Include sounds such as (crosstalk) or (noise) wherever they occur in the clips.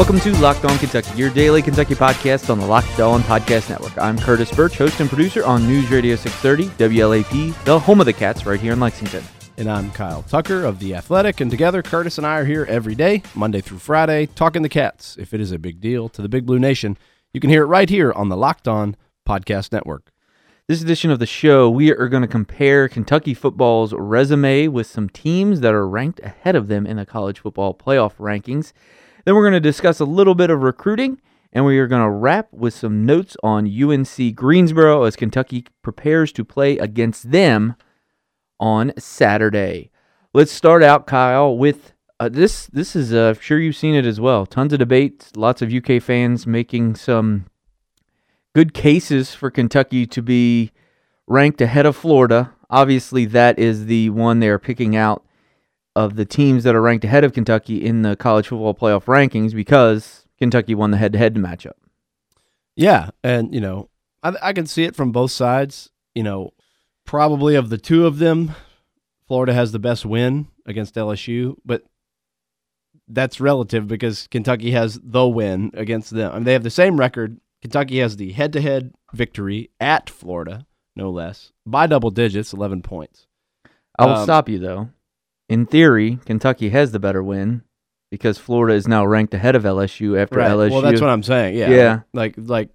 Welcome to Locked On Kentucky, your daily Kentucky podcast on the Locked On Podcast Network. I'm Curtis Burch, host and producer on News Radio 630, WLAP, the home of the Cats, right here in Lexington. And I'm Kyle Tucker of The Athletic, and together Curtis and I are here every day, Monday through Friday, talking the Cats. If it is a big deal to the Big Blue Nation, you can hear it right here on the Locked On Podcast Network. This edition of the show, we are going to compare Kentucky football's resume with some teams that are ranked ahead of them in the college football playoff rankings. Then we're going to discuss a little bit of recruiting, and we are going to wrap with some notes on UNC Greensboro as Kentucky prepares to play against them on Saturday. Let's start out, Kyle, with uh, this. This is, uh, sure you've seen it as well. Tons of debate. Lots of UK fans making some good cases for Kentucky to be ranked ahead of Florida. Obviously, that is the one they are picking out of the teams that are ranked ahead of Kentucky in the college football playoff rankings because Kentucky won the head-to-head matchup. Yeah, and you know, I, I can see it from both sides. You know, probably of the two of them, Florida has the best win against LSU, but that's relative because Kentucky has the win against them. I mean, they have the same record. Kentucky has the head-to-head victory at Florida, no less, by double digits, eleven points. I will um, stop you though in theory, Kentucky has the better win because Florida is now ranked ahead of LSU after right. LSU. Well, that's what I'm saying. Yeah. Yeah. Like like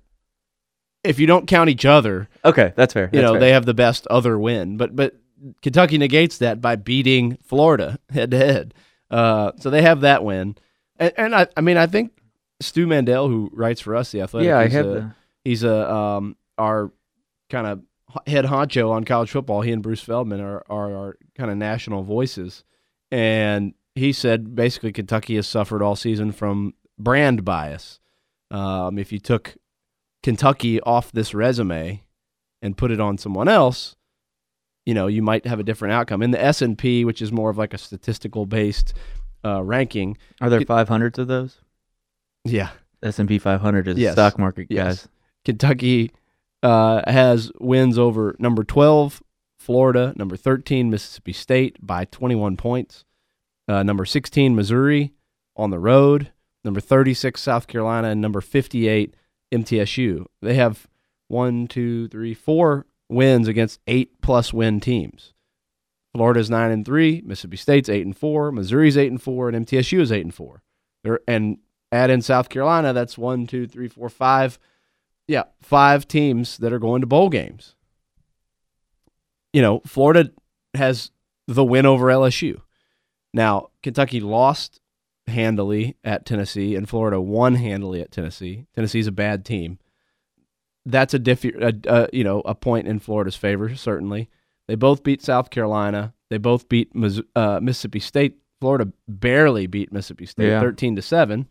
if you don't count each other, okay, that's fair. You that's know, fair. they have the best other win, but but Kentucky negates that by beating Florida head to head. Uh, so they have that win, and, and I, I mean, I think Stu Mandel, who writes for us, the Athletic, yeah, I have. A, the... He's a um our kind of head honcho on college football. He and Bruce Feldman are, are kind of national voices. And he said basically Kentucky has suffered all season from brand bias. Um, if you took Kentucky off this resume and put it on someone else, you know, you might have a different outcome. In the S and P, which is more of like a statistical based uh, ranking, are there five hundreds of those? Yeah, S and P 500 is yes. stock market guys. Yes. Kentucky uh, has wins over number 12, Florida, number 13, Mississippi State by 21 points, uh, number 16, Missouri on the road, number 36, South Carolina, and number 58, MTSU. They have one, two, three, four wins against eight plus win teams. Florida's nine and three, Mississippi State's eight and four, Missouri's eight and four, and MTSU is eight and four. They're, and add in South Carolina, that's one, two, three, four, five yeah, five teams that are going to bowl games. You know, Florida has the win over LSU. Now, Kentucky lost handily at Tennessee, and Florida won handily at Tennessee. Tennessee's a bad team. That's a, diff- a, a you know a point in Florida's favor. Certainly, they both beat South Carolina. They both beat uh, Mississippi State. Florida barely beat Mississippi State, yeah. thirteen to seven.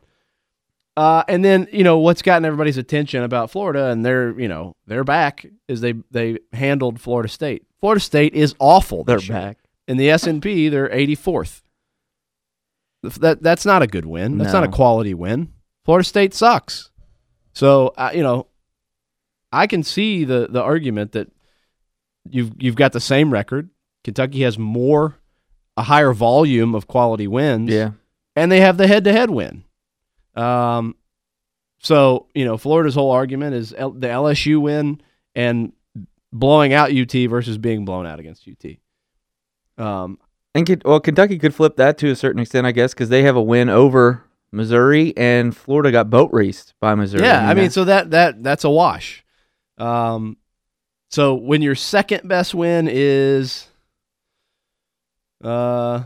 Uh, and then you know what's gotten everybody's attention about Florida, and they're you know they're back is they they handled Florida State. Florida State is awful. They're year. back in the S and P. They're 84th. That that's not a good win. That's no. not a quality win. Florida State sucks. So uh, you know, I can see the the argument that you've you've got the same record. Kentucky has more, a higher volume of quality wins. Yeah, and they have the head to head win. Um, so you know, Florida's whole argument is L- the LSU win and blowing out UT versus being blown out against UT. Um, and well, Kentucky could flip that to a certain extent, I guess, because they have a win over Missouri, and Florida got boat raced by Missouri. Yeah, I mean, I mean so that that that's a wash. Um, so when your second best win is, uh,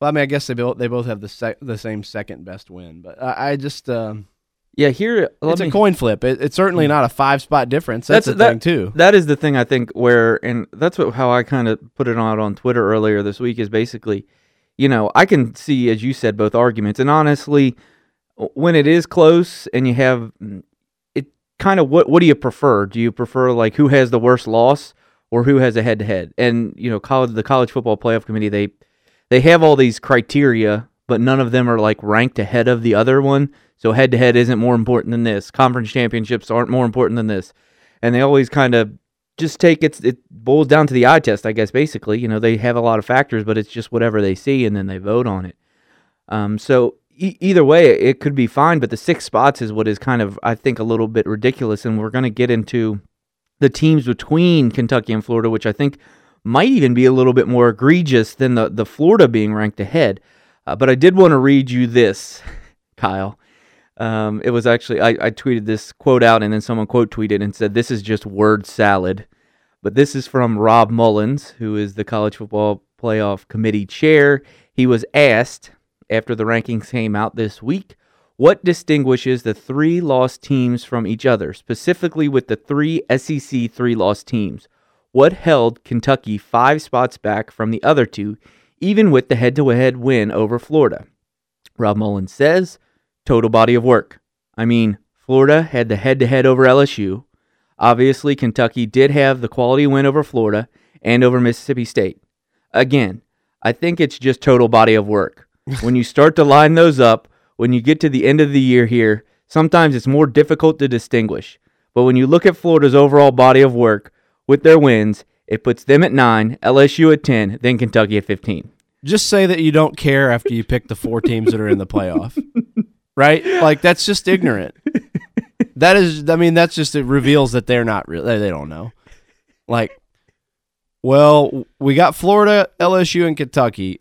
well, I mean, I guess they both they both have the sec- the same second best win, but I, I just um, yeah, here it's me, a coin flip. It, it's certainly not a five spot difference. That's, that's the that, thing too. That is the thing I think where, and that's what how I kind of put it out on Twitter earlier this week is basically, you know, I can see as you said both arguments, and honestly, when it is close and you have it, kind of what what do you prefer? Do you prefer like who has the worst loss or who has a head to head? And you know, college the college football playoff committee they they have all these criteria, but none of them are like ranked ahead of the other one. So head to head isn't more important than this. Conference championships aren't more important than this. And they always kind of just take it it boils down to the eye test, I guess basically. You know, they have a lot of factors, but it's just whatever they see and then they vote on it. Um so e- either way, it could be fine. But the six spots is what is kind of, I think, a little bit ridiculous. And we're going to get into the teams between Kentucky and Florida, which I think might even be a little bit more egregious than the, the Florida being ranked ahead. Uh, but I did want to read you this, (laughs) Kyle. Um, it was actually, I, I tweeted this quote out and then someone quote tweeted and said, This is just word salad. But this is from Rob Mullens, who is the college football playoff committee chair. He was asked after the rankings came out this week what distinguishes the three lost teams from each other, specifically with the three SEC three lost teams. What held Kentucky five spots back from the other two, even with the head to head win over Florida? Rob Mullens says, total body of work. I mean, Florida had the head to head over LSU. Obviously, Kentucky did have the quality win over Florida and over Mississippi State. Again, I think it's just total body of work. (laughs) when you start to line those up, when you get to the end of the year here, sometimes it's more difficult to distinguish. But when you look at Florida's overall body of work with their wins, it puts them at 9, LSU at 10, then Kentucky at 15. Just say that you don't care after you pick the four teams that are in the playoff. (laughs) right? Like that's just ignorant. That is I mean that's just it reveals that they're not real they don't know. Like well, we got Florida, LSU and Kentucky.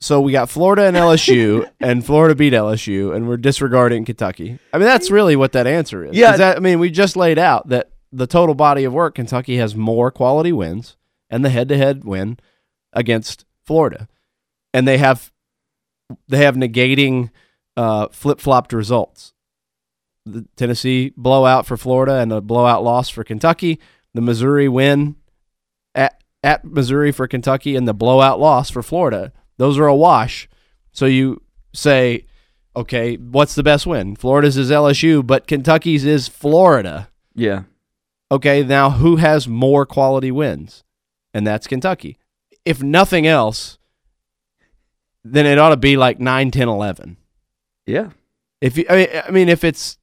So we got Florida and LSU, (laughs) and Florida beat LSU, and we're disregarding Kentucky. I mean, that's really what that answer is. Yeah. That, I mean, we just laid out that the total body of work, Kentucky has more quality wins and the head-to-head win against Florida, and they have they have negating uh, flip-flopped results. The Tennessee blowout for Florida and a blowout loss for Kentucky. The Missouri win at at Missouri for Kentucky and the blowout loss for Florida. Those are a wash. So you say, okay, what's the best win? Florida's is LSU, but Kentucky's is Florida. Yeah. Okay, now who has more quality wins? And that's Kentucky. If nothing else, then it ought to be like 9, 10, 11. Yeah. If you, I mean, I mean, if it's,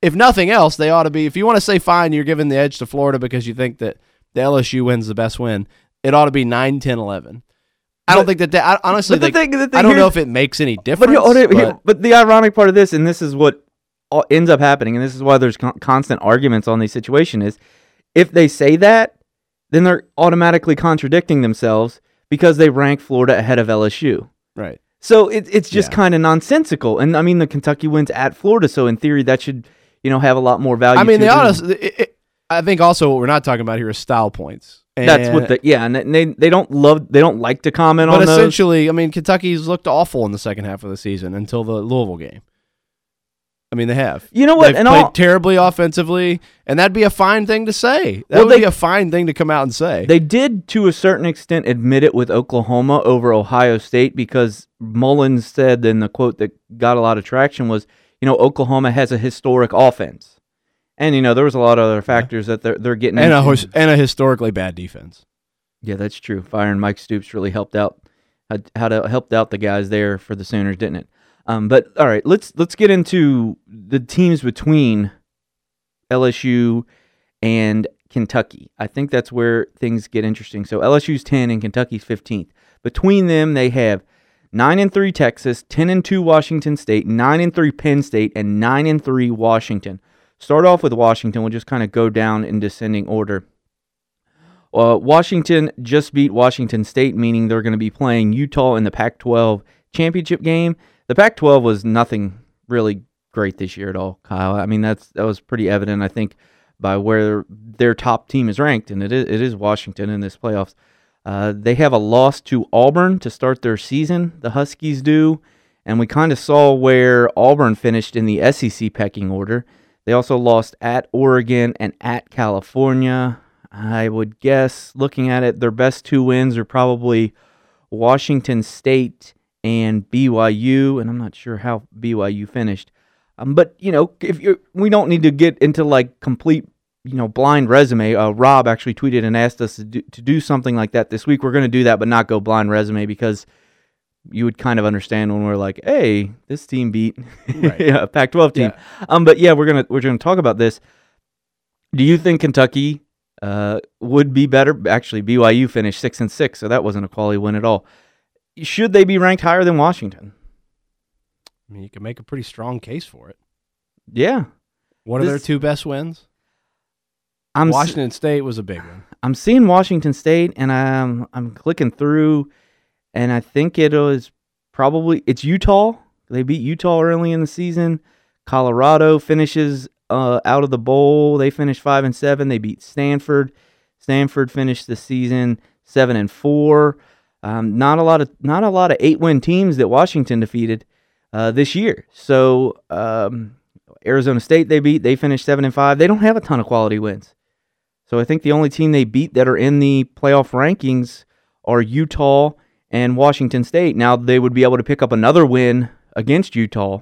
if nothing else, they ought to be. If you want to say fine, you're giving the edge to Florida because you think that the LSU wins the best win. It ought to be 9, 10, 11. I don't But- think that. They, I, honestly, but the like, thing- the thing I don't know if it makes any But, oh, difference. hold here- but- but the ironic part of this, and this is what ends up happening, and this is why there's con- constant arguments on these situations, is if they say that, then they're automatically contradicting themselves because they rank Florida ahead of LSU. right. So it, it's just Yeah. kind of nonsensical. And I mean, the Kentucky wins at Florida, so in theory, that should you know have a lot more value. I mean, the honest. It, it, I think also what we're not talking about here is style points. And That's what the yeah, and they they don't love they don't like to comment But on those. essentially, I mean, Kentucky's looked awful in the second half of the season until the Louisville game. I mean, they have. You know what? They've And played all- terribly offensively, and that'd be a fine thing to say. That Well, would they- be a fine thing to come out and say. They did, to a certain extent, admit it with Oklahoma over Ohio State because Mullens said, in the quote that got a lot of traction was, you know, Oklahoma has a historic offense, and you know there was a lot of other factors that they're they're getting and a into. hos- and a historically bad defense. yeah, that's true. Firing Mike Stoops really helped out, had, had uh, helped out the guys there for the Sooners, didn't it? Um, but all right, let's let's get into the teams between LSU and Kentucky. I think that's where things get interesting. So LSU's 10 and Kentucky's 15th. Between them, they have 9 and 3 Texas, 10 and 2 Washington State, 9 and 3 Penn State, and 9 and 3 Washington. Start off with Washington. We'll just kind of go down in descending order. Uh, Washington just beat Washington State, meaning they're going to be playing Utah in the Pac 12 championship game. The Pac 12 was nothing really great this year at all, Kyle. I mean, that's that was pretty evident, I think, by where their top team is ranked, and it is, it is Washington in this playoffs. Uh, they have a loss to Auburn to start their season, the Huskies do, and we kind of saw where Auburn finished in the SEC pecking order. They also lost at Oregon and at California. I would guess, looking at it, their best two wins are probably Washington State and BYU, and I'm not sure how BYU finished. Um, but you know, if you we don't need to get into like complete, you know, blind resume. Uh, Rob actually tweeted and asked us to do, to do something like that this week. We're going to do that, but not go blind resume because you would kind of understand when we're like, hey, this team beat (laughs) Right. a Pac-12 team. Um, but yeah, we're gonna we're gonna talk about this. Do you think Kentucky uh, would be better? Actually, BYU finished six and six, so that wasn't a quality win at all. Should they be ranked higher than Washington? I mean, you can make a pretty strong case for it. Yeah, What are their two best wins? I'm s- Washington State was a big one. I'm seeing Washington State, and I'm I'm clicking through, and I think it was probably it's Utah. They beat Utah early in the season. Colorado finishes uh, out of the bowl. They finished five and seven. They beat Stanford. Stanford finished the season seven and four. Um, not a lot of not a lot of eight win teams that Washington defeated uh, this year. So um, Arizona State they beat. They finished seven and five. They don't have a ton of quality wins. So I think the only team they beat that are in the playoff rankings are Utah and Washington State. Now they would be able to pick up another win against Utah,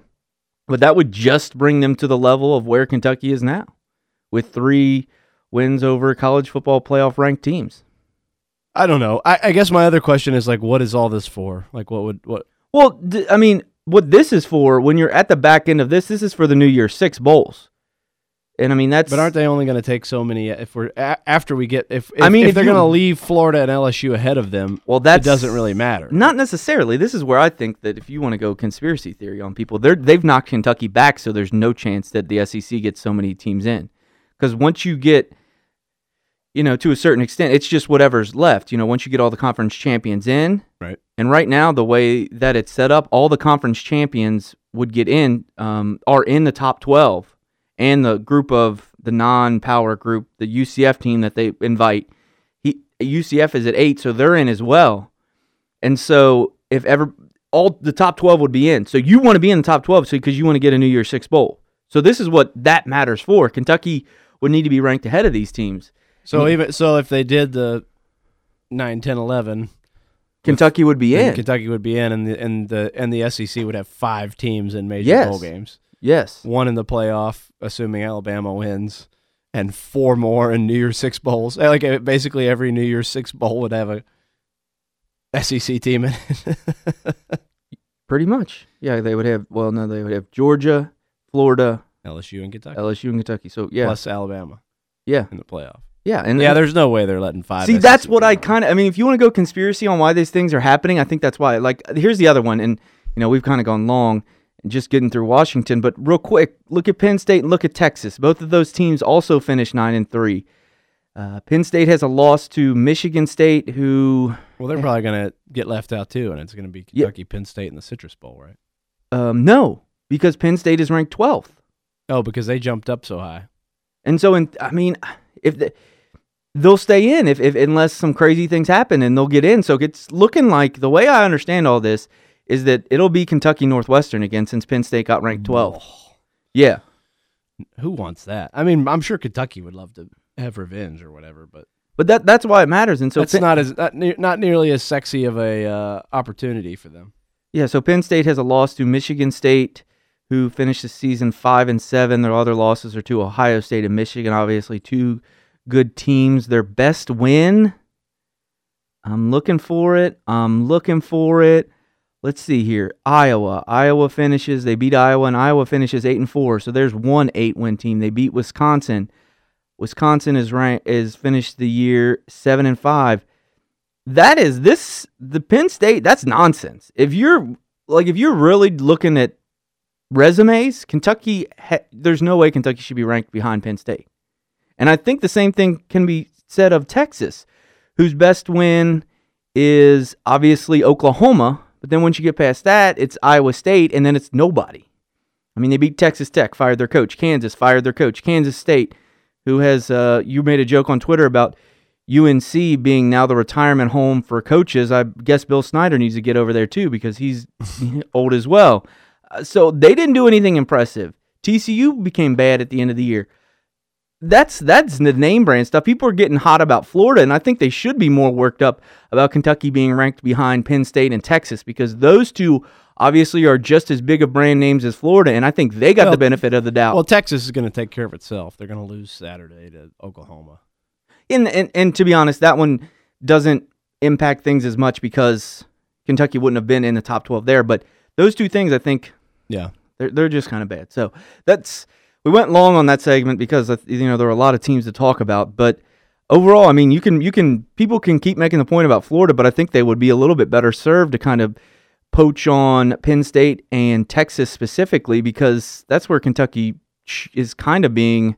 but that would just bring them to the level of where Kentucky is now, with three wins over college football playoff ranked teams. I don't know. I, I guess my other question is like, what is all this for? Like, what would what? Well, I mean, what this is for when you're at the back end of this, this is for the New Year Six bowls, and I mean that's But aren't they only going to take so many? Uh, if we're a, after we get if, if I mean, if, if they're going to leave Florida and LSU ahead of them, well that doesn't really matter. Not necessarily. This is where I think that if you want to go conspiracy theory on people, they're they've knocked Kentucky back, so there's no chance that the SEC gets so many teams in. Because once you get, you know, to a certain extent, it's just whatever's left. You know, once you get all the conference champions in, Right. And right now, the way that it's set up, all the conference champions would get in, um, are in the top twelve, and the group of the non-power group, the UCF team that they invite, he UCF is at eight, so they're in as well. And so if ever all the top 12 would be in. So you want to be in the top 12 so because you want to get a New Year's 6 bowl. So this is what that matters for. Kentucky would need to be ranked ahead of these teams. So even so, if they did the 9, 10, 11, Kentucky would be then in. Kentucky would be in, and the and the and the SEC would have five teams in major Yes. bowl games. yes. One in the playoff, assuming Alabama wins, and four more in New Year's Six bowls. Uh, Like uh, basically every New Year's Six bowl would have a SEC team in it. (laughs) Pretty much. Yeah, they would have well no, they would have Georgia, Florida, LSU and Kentucky, LSU and Kentucky. So yeah. plus Alabama yeah. in the playoff. Yeah, and yeah, there's no way they're letting five. See, SEC that's what I kind of. I mean, if you want to go conspiracy on why these things are happening, I think that's why. Like, here's the other one, and you know, we've kind of gone long just getting through Washington, but real quick, look at Penn State and look at Texas. Both of those teams also finished nine and three. Uh, Penn State has a loss to Michigan State, who Well, they're probably gonna get left out too, and it's gonna be Yeah. Kentucky, Penn State, in the Citrus Bowl, right? um, no, because Penn State is ranked 12th. Oh, because they jumped up so high. And so, in, I mean, if the, they'll stay in, if, if unless some crazy things happen, and they'll get in. So it's looking like the way I understand all this is that it'll be Kentucky Northwestern again, since Penn State got ranked 12. Yeah, Who wants that? I mean, I'm sure Kentucky would love to have revenge or whatever, but but that that's why it matters. And so, it's Penn- not as not, ne- not nearly as sexy of a uh, opportunity for them. yeah, so Penn State has a loss to Michigan State, who finished the season five and seven. Their other losses are to Ohio State and Michigan, obviously two good teams. Their best win. I'm looking for it. I'm looking for it. Let's see here. Iowa. Iowa finishes. They beat Iowa, and Iowa finishes eight and four. So there's one eight win team. They beat Wisconsin. Wisconsin is rank is finished the year seven and five. That is this the Penn State. That's nonsense. If you're like if you're really looking at resumes, Kentucky. There's no way Kentucky should be ranked behind Penn State. And I think the same thing can be said of Texas, whose best win is obviously Oklahoma. But then once you get past that, it's Iowa State, and then it's nobody. I mean, they beat Texas Tech, fired their coach. Kansas fired their coach. Kansas State, who has uh, you made a joke on Twitter about UNC being now the retirement home for coaches. I guess Bill Snyder needs to get over there too because he's (laughs) old as well. Uh, so they didn't do anything impressive. TCU became bad at the end of the year. That's that's the name brand stuff. People are getting hot about Florida, and I think they should be more worked up about Kentucky being ranked behind Penn State and Texas because those two obviously are just as big of brand names as Florida, and I think they got Well- the benefit of the doubt. Well, Texas is going to take care of itself. They're going to lose Saturday to Oklahoma. And, and and to be honest, that one doesn't impact things as much because Kentucky wouldn't have been in the top twelve there. But those two things, I think, Yeah. they're they're just kind of bad. So that's we went long on that segment because uh, you know there were a lot of teams to talk about. But overall, I mean, you can you can people can keep making the point about Florida, but I think they would be a little bit better served to kind of poach on Penn State and Texas specifically because that's where Kentucky is kind of being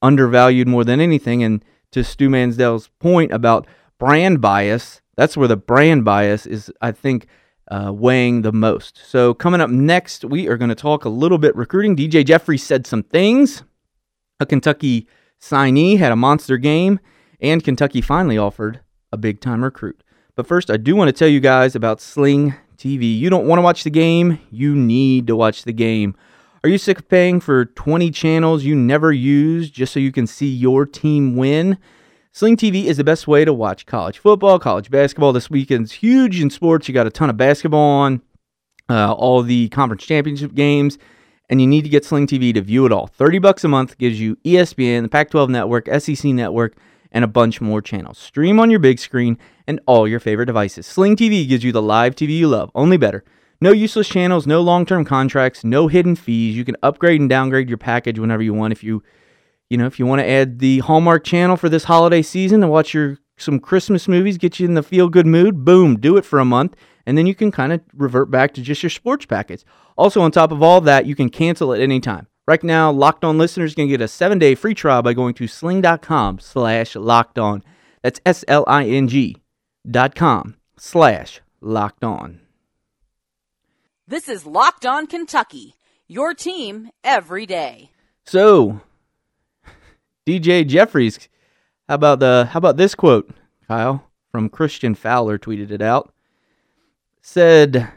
undervalued more than anything. And to Stu Mandel's point about brand bias, that's where the brand bias is, I think, uh, weighing the most. So, coming up next, we are going to talk a little bit recruiting. DJ Jeffries said some things. A Kentucky signee had a monster game, and Kentucky finally offered a big time recruit. But first, I do want to tell you guys about Sling TV. You don't want to watch the game, you need to watch the game. Are you sick of paying for 20 channels you never use just so you can see your team win? Sling TV is the best way to watch college football, college basketball. This weekend's huge in sports. You got a ton of basketball on, uh, all the conference championship games, and you need to get Sling TV to view it all. 30 bucks a month gives you ESPN, the Pac 12 network, SEC network, and a bunch more channels. Stream on your big screen and all your favorite devices. Sling TV gives you the live TV you love, only better. No useless channels, no long term contracts, no hidden fees. You can upgrade and downgrade your package whenever you want if you you know, if you want to add the Hallmark channel for this holiday season and watch your some Christmas movies, get you in the feel good mood, boom, do it for a month, and then you can kind of revert back to just your sports packets. Also, on top of all that, you can cancel at any time. Right now, Locked On listeners can get a seven day free trial by going to sling.com slash locked on. That's S L I N G dot com slash locked on. This is Locked On Kentucky, your team every day. So, DJ Jeffries. How about the how about this quote, Kyle, from Christian Fowler tweeted it out. Said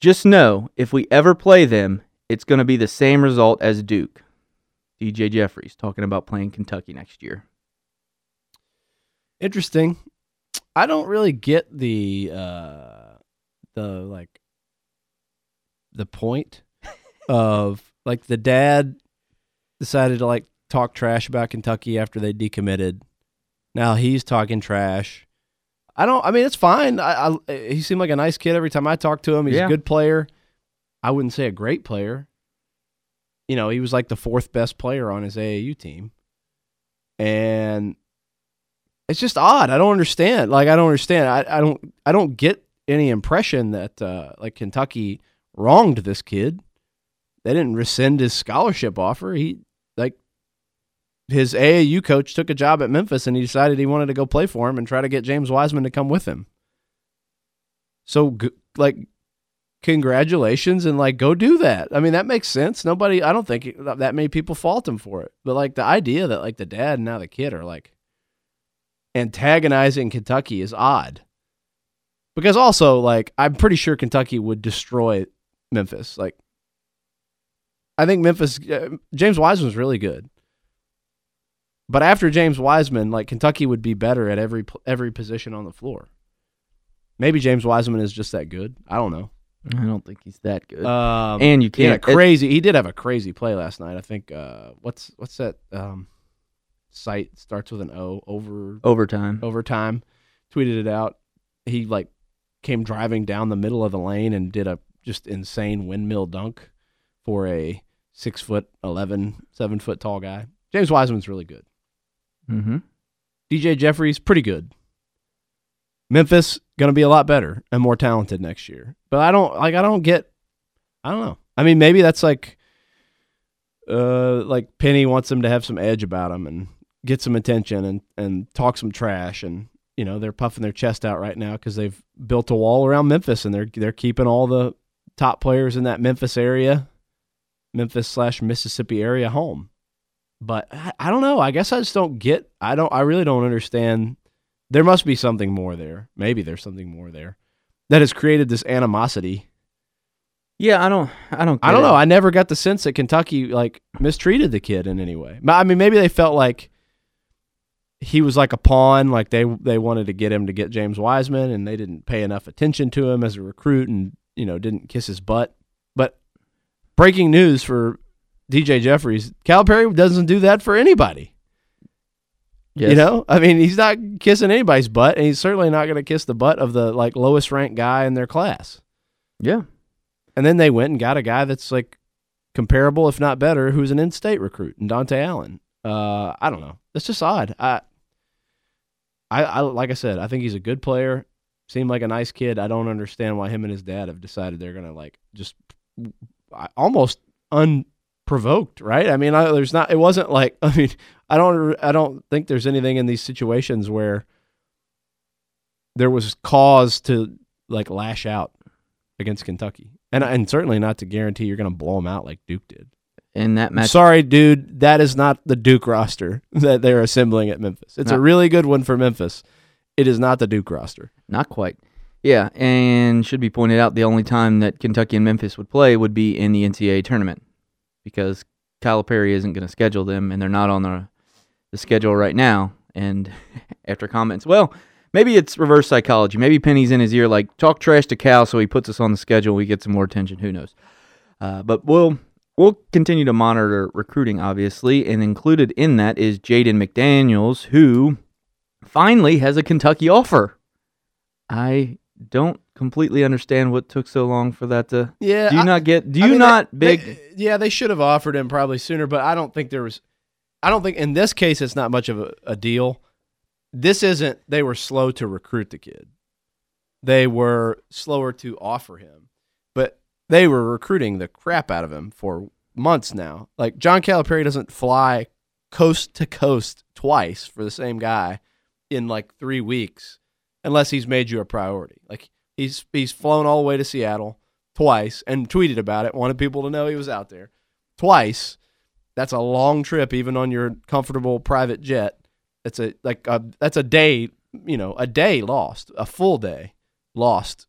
just know if we ever play them, it's going to be the same result as Duke. DJ Jeffries talking about playing Kentucky next year. Interesting. I don't really get the uh the like the point (laughs) of like the dad decided to like talk trash about Kentucky after they decommitted. Now he's talking trash. I don't. I mean, it's fine. I, I he seemed like a nice kid every time I talked to him. He's Yeah. a good player. I wouldn't say a great player. You know, he was like the fourth best player on his AAU team, and it's just odd. I don't understand. Like, I don't understand. I, I don't. I don't get any impression that uh, like Kentucky wronged this kid. They didn't rescind his scholarship offer. He his AAU coach took a job at Memphis and he decided he wanted to go play for him and try to get James Wiseman to come with him. So like congratulations and like go do that. I mean that makes sense. Nobody I don't think that many people fault him for it. But like the idea that like the dad and now the kid are like antagonizing Kentucky is odd. Because also like I'm pretty sure Kentucky would destroy Memphis. Like I think Memphis uh, James Wiseman's really good. But after James Wiseman, like Kentucky would be better at every every position on the floor. Maybe James Wiseman is just that good. I don't know. I don't think he's that good. Um, and you he can't. it- crazy. He did have a crazy play last night. I think. Uh, what's what's that um, site starts with an O over overtime. overtime. Tweeted it out. He like came driving down the middle of the lane and did a just insane windmill dunk for a six foot 11, seven foot tall guy. James Wiseman's really good. Mm-hmm. DJ Jeffries, pretty good. Memphis gonna be a lot better and more talented next year. But I don't like I don't get I don't know. I mean maybe that's like uh like Penny wants them to have some edge about them and get some attention and and talk some trash and you know they're puffing their chest out right now because they've built a wall around Memphis and they're they're keeping all the top players in that Memphis area, Memphis slash Mississippi area home. But I, I don't know. I guess I just don't get. I don't. I really don't understand. There must be something more there. Maybe there's something more there that has created this animosity. Yeah, I don't. I don't. I don't get know. it. I never got the sense that Kentucky like mistreated the kid in any way. But I mean, maybe they felt like he was like a pawn. Like they they wanted to get him to get James Wiseman, and they didn't pay enough attention to him as a recruit, and you know didn't kiss his butt. But breaking news for DJ Jeffries: Calipari doesn't do that for anybody. Yes. You know, I mean, he's not kissing anybody's butt, and he's certainly not going to kiss the butt of the like lowest ranked guy in their class. Yeah. And then they went and got a guy that's like comparable, if not better, who's an in-state recruit, and Dontaie Allen. Uh, I don't know. It's just odd. I, I, I, like I said, I think he's a good player. Seemed like a nice kid. I don't understand why him and his dad have decided they're gonna like just almost unprovoked, right? I mean, I, there's not. It wasn't like (laughs) I mean, I don't. I don't think there's anything in these situations where there was cause to like lash out against Kentucky, and and certainly not to guarantee you're going to blow them out like Duke did. In that match, Sorry, dude, that is not the Duke roster (laughs) that they're assembling at Memphis. It's a really good one for Memphis. It is not the Duke roster. Not quite. Yeah, and should be pointed out the only time that Kentucky and Memphis would play would be in the NCAA tournament because Calipari isn't going to schedule them, and they're not on the the schedule right now. And (laughs) after comments, well, maybe it's reverse psychology. Maybe Penny's in his ear, like talk trash to Cal, so he puts us on the schedule. We get some more attention. Who knows? Uh, but we'll we'll continue to monitor recruiting, obviously, and included in that is Jaden McDaniels, who finally has a Kentucky offer. I don't completely understand what took so long for that to. Yeah, Do you I- not get? Do I you mean, not they- big? they- yeah, they should have offered him probably sooner, but I don't think there was. I don't think in this case it's not much of a, a deal. This isn't. They were slow to recruit the kid. They were slower to offer him, but they were recruiting the crap out of him for months now. Like John Calipari doesn't fly coast to coast twice for the same guy in like three weeks, unless he's made you a priority. Like he's he's flown all the way to Seattle twice and tweeted about it, wanted people to know he was out there twice. That's a long trip, even on your comfortable private jet. It's a like a, that's a day, you know, a day lost, a full day lost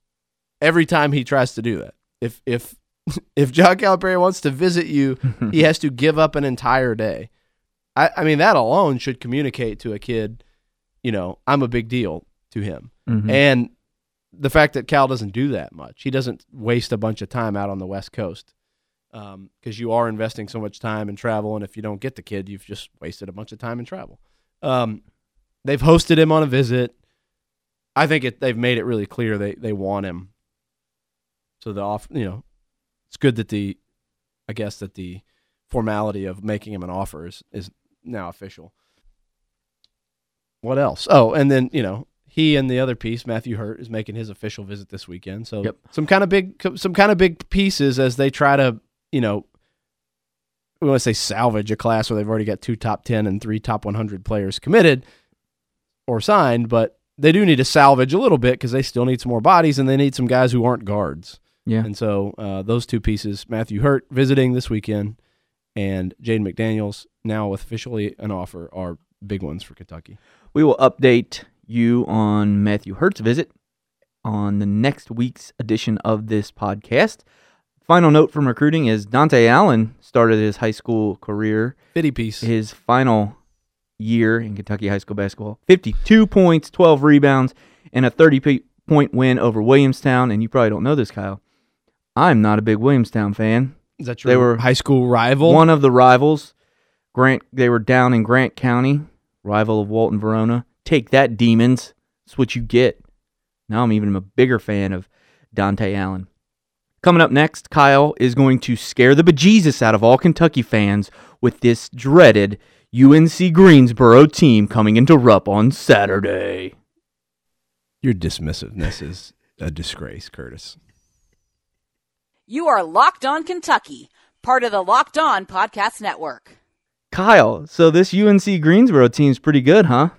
every time he tries to do that. If if (laughs) if John Calipari wants to visit you, (laughs) he has to give up an entire day. I, I mean, that alone should communicate to a kid, you know, I'm a big deal to him. Mhm. And the fact that Cal doesn't do that much, he doesn't waste a bunch of time out on the West Coast because you are investing so much time in travel. And if you don't get the kid, you've just wasted a bunch of time in travel. Um, they've hosted him on a visit. I think it, they've made it really clear they, they want him. So the off, you know, it's good that the, I guess that the formality of making him an offer is, is now official. What else? Oh, and then you know he and the other piece, Matthew Hurt, is making his official visit this weekend. So Yep. some kind of big, some kind of big pieces as they try to, you know, we want to say salvage a class where they've already got two top ten and three top one hundred players committed or signed, but they do need to salvage a little bit because they still need some more bodies and they need some guys who aren't guards. yeah. And so uh, those two pieces, Matthew Hurt visiting this weekend and Jaden McDaniels now with officially an offer, are big ones for Kentucky. We will update you on Matthew Hurt's visit on the next week's edition of this podcast. Final note from recruiting is Dontaie Allen started his high school career, Fitty piece. his final year in Kentucky high school basketball. 52 points, 12 rebounds, and a 30 point win over Williamstown. And you probably don't know this, Kyle. I'm not a big Williamstown fan. Is that true? they were high school rival? One of the rivals, Grant. They were down in Grant County, rival of Walton Verona. Take that, demons! That's what you get. Now I'm even a bigger fan of Dontaie Allen. Coming up next, Kyle is going to scare the bejesus out of all Kentucky fans with this dreaded UNC Greensboro team coming into Rupp on Saturday. Your dismissiveness is a disgrace, Curtis. You are Locked On Kentucky, part of the Locked On Podcast Network. Kyle, so this UNC Greensboro team's pretty good, huh?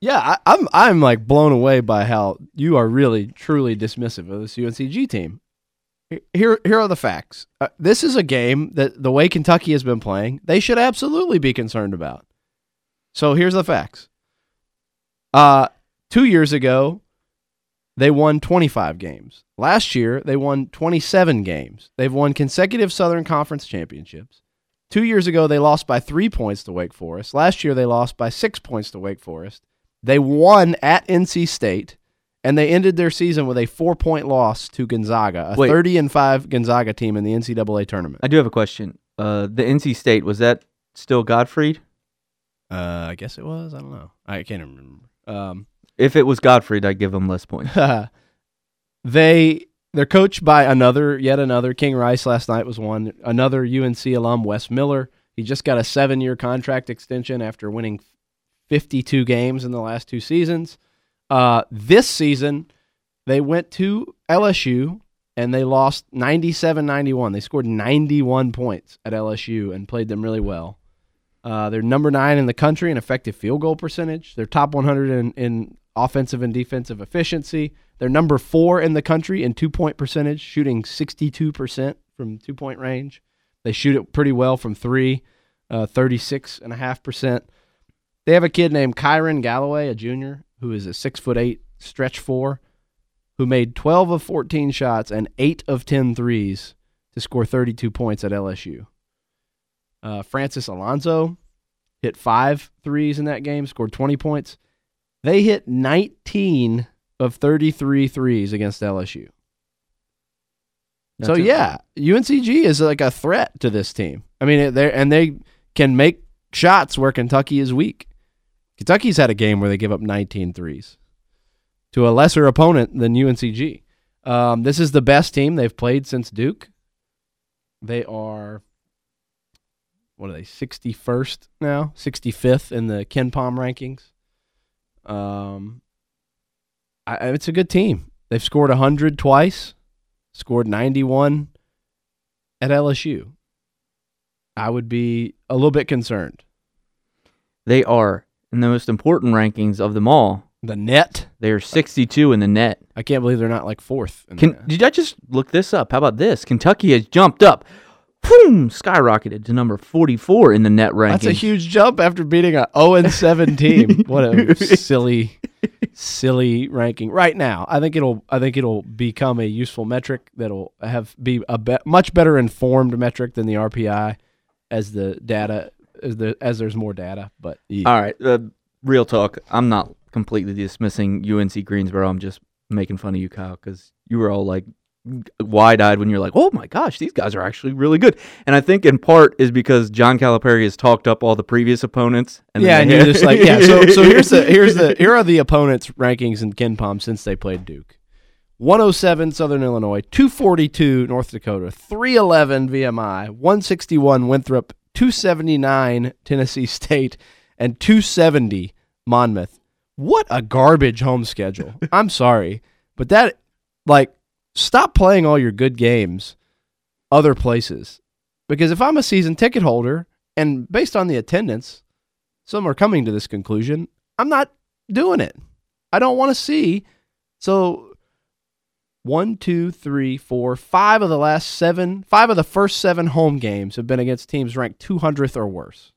Yeah, I, I'm I'm like blown away by how you are really truly dismissive of this UNCG team. Here here are the facts. Uh, this is a game that the way Kentucky has been playing, they should absolutely be concerned about. So here's the facts. Uh 2 years ago they won 25 games. Last year they won 27 games. They've won consecutive Southern Conference championships. Two years ago, they lost by three points to Wake Forest. Last year, they lost by six points to Wake Forest. They won at NC State, and they ended their season with a four point loss to Gonzaga, a Wait. 30 and 5 Gonzaga team in the NCAA tournament. I do have a question. Uh, the NC State was that still Gottfried? Uh, I guess it was. I don't know. I can't remember. Um, If it was Gottfried, I'd give them less points. (laughs) they they're coached by another yet another King Rice last night was one another UNC alum Wes Miller. He just got a 7-year contract extension after winning 52 games in the last two seasons. Uh, this season They went to LSU and they lost 97 91. They scored 91 points at LSU and played them really well. Uh, they're number nine in the country in effective field goal percentage. They're top 100 in, in offensive and defensive efficiency. They're number four in the country in two point percentage, shooting 62% from two point range. They shoot it pretty well from three, uh, 36.5%. They have a kid named Kyrin Galloway, a junior, who is a six foot eight stretch four, who made 12 of 14 shots and eight of 10 threes to score 32 points at LSU. Uh, Francis Alonso hit five threes in that game, scored 20 points. They hit 19 of 33 threes against LSU. so That's a- yeah, UNCG is like a threat to this team. I mean, they and they can make shots where Kentucky is weak. Kentucky's had a game where they give up 19 threes to a lesser opponent than UNCG. Um, this is the best team they've played since Duke. They are what are they? 61st now, 65th in the KenPom rankings. Um, I, it's a good team. They've scored 100 twice, scored 91 at LSU. I would be a little bit concerned. They are in the most important rankings of them all. The net, They are 62 in the net. I can't believe they're not like fourth. in Can, the- did I just look this up? How about this? Kentucky has jumped up, boom, skyrocketed to number 44 in the net rankings. That's a huge jump after beating a 0 and 7 team. What a (laughs) silly, silly ranking. Right now, I think it'll. I think it'll become a useful metric that'll have be a be- much better informed metric than the RPI as the data as the as there's more data. But All right, uh, real talk. I'm not completely dismissing UNC Greensboro. I'm just making fun of you, Kyle, because you were all like wide eyed when you're like, "Oh my gosh, these guys are actually really good." And I think in part is because John Calipari has talked up all the previous opponents. And yeah, then and you're just like, yeah. So so (laughs) here's the here's the here are the opponents' rankings in KenPom since they played Duke. 107 Southern Illinois, 242 North Dakota, 311 VMI, 161 Winthrop, 279 Tennessee State, and 270 Monmouth. What a garbage home schedule. (laughs) I'm sorry, but that like stop playing all your good games other places. Because if I'm a season ticket holder and based on the attendance, some are coming to this conclusion. I'm not doing it. I don't want to see. So, one, two, three, four, five of the last seven, five of the first seven home games have been against teams ranked 200th or worse.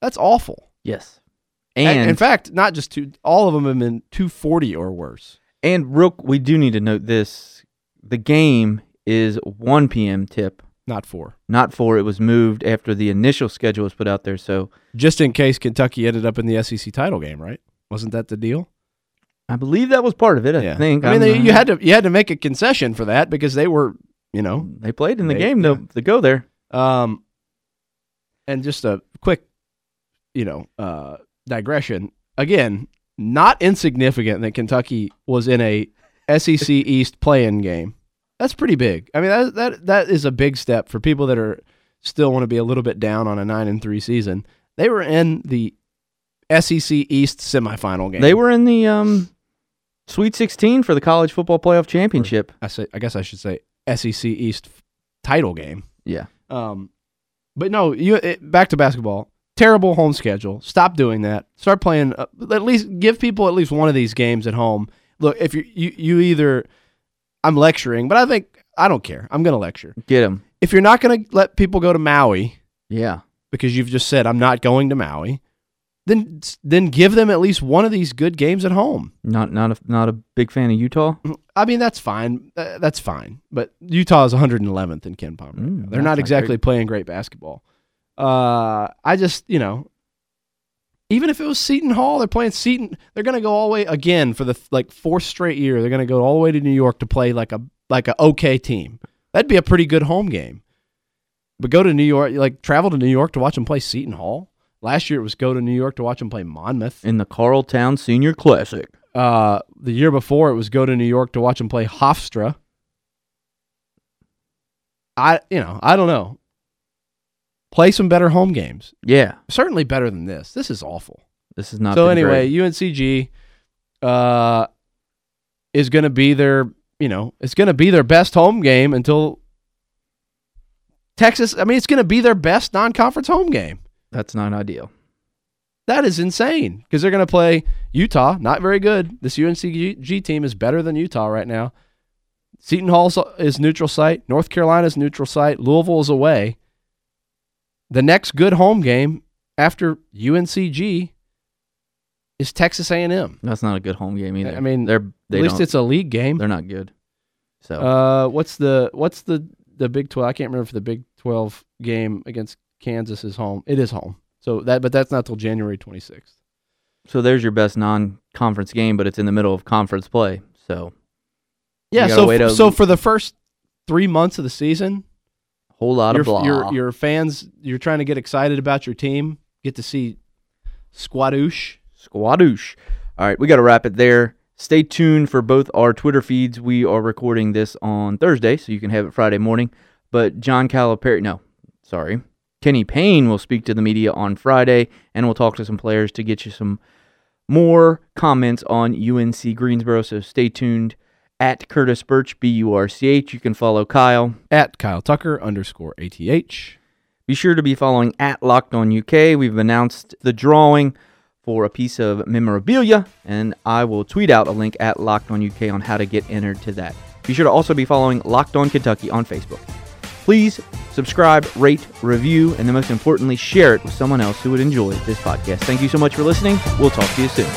That's awful. yes, And, and in fact, not just two, all of them have been 240 or worse. and real, we do need to note this: the game is 1 p.m. tip, Not four. not 4. It was moved after the initial schedule was put out there. So Just in case Kentucky ended up in the SEC title game, right? Wasn't that the deal? I believe that was part of it. I think. I mean, they, you had to you had to make a concession for that because they were, you know, They played in the They- game yeah. to, to go there. Um, and just a quick, you know, uh, digression. Again, not insignificant that Kentucky was in a SEC (laughs) East play-in game. That's pretty big. I mean, that that that is a big step for people that are still want to be a little bit down on a nine and three season. They were in the SEC East semifinal game. They were in the um, Sweet 16 for the college football playoff championship. I say, I guess I should say SEC East title game. Yeah. Um, but no, you it, back to basketball. Terrible home schedule. Stop doing that. Start playing. Uh, at least give people at least one of these games at home. Look, if you you you either, I'm lecturing, but I think I don't care. I'm gonna lecture. Get him. If you're not gonna let people go to Maui Yeah. because you've just said I'm not going to Maui, then then give them at least one of these good games at home. Not not a not a big fan of Utah. I mean, that's fine. Uh, that's fine. But Utah is 111th in KenPom. right Mm. They're not not exactly great. playing great basketball. Uh, I just, you know, even if it was Seton Hall, they're playing Seton. They're going to go all the way again for the like fourth straight year. They're going to go all the way to New York to play like a like a okay team. That'd be a pretty good home game. But go to New York, like travel to New York to watch them play Seton Hall. Last year it was go to New York to watch them play Monmouth. In the Carltown Senior Classic. Uh, the year before, it was go to New York to watch them play Hofstra. I, you know, I don't know. Play some better home games. Yeah. Certainly better than this. This is awful. This is not so anyway, great. UNCG, uh, is going to be their, you know, it's going to be their best home game until Texas. I mean, it's going to be their best non-conference home game. That's not ideal. That is insane because they're going to play Utah. Not very good. This UNCG team is better than Utah right now. Seton Hall is neutral site. North Carolina's neutral site. Louisville is away. The next good home game after UNCG is Texas A&M. That's not a good home game either. I mean, they're they At least it's a league game. they're not good. So Uh, what's the what's the the Big Twelve? I can't remember if the Big Twelve game against Kansas is home. It is home. So that, but that's not till January twenty sixth. so there's your best non-conference game, but it's in the middle of conference play. So Yeah. So so for the first three months of the season, whole lot of blah. your your fans, you're trying to get excited about your team. Get to see squadoosh. Squadoosh. All right, we got to wrap it there. Stay tuned for both our Twitter feeds. We are recording this on Thursday, so you can have it Friday morning. But John Calipari, no, sorry, Kenny Payne will speak to the media on Friday, and we'll talk to some players to get you some more comments on UNC Greensboro. So stay tuned at Curtis Burch, B U R C H. You can follow Kyle. At Kyle Tucker underscore ATH. Be sure to be following at Locked On UK. We've announced the drawing for a piece of memorabilia, and I will tweet out a link at Locked On UK on how to get entered to that. Be sure to also be following Locked On Kentucky on Facebook. Please subscribe, rate, review, and then most importantly, share it with someone else who would enjoy this podcast. Thank you so much for listening. We'll talk to you soon.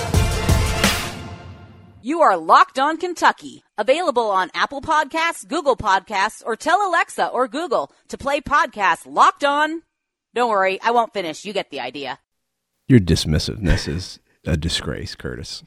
You are Locked On Kentucky, available on Apple Podcasts, Google Podcasts, or tell Alexa or Google to play podcast Locked On. Don't worry, I won't finish. You get the idea. Your dismissiveness is a disgrace, Curtis.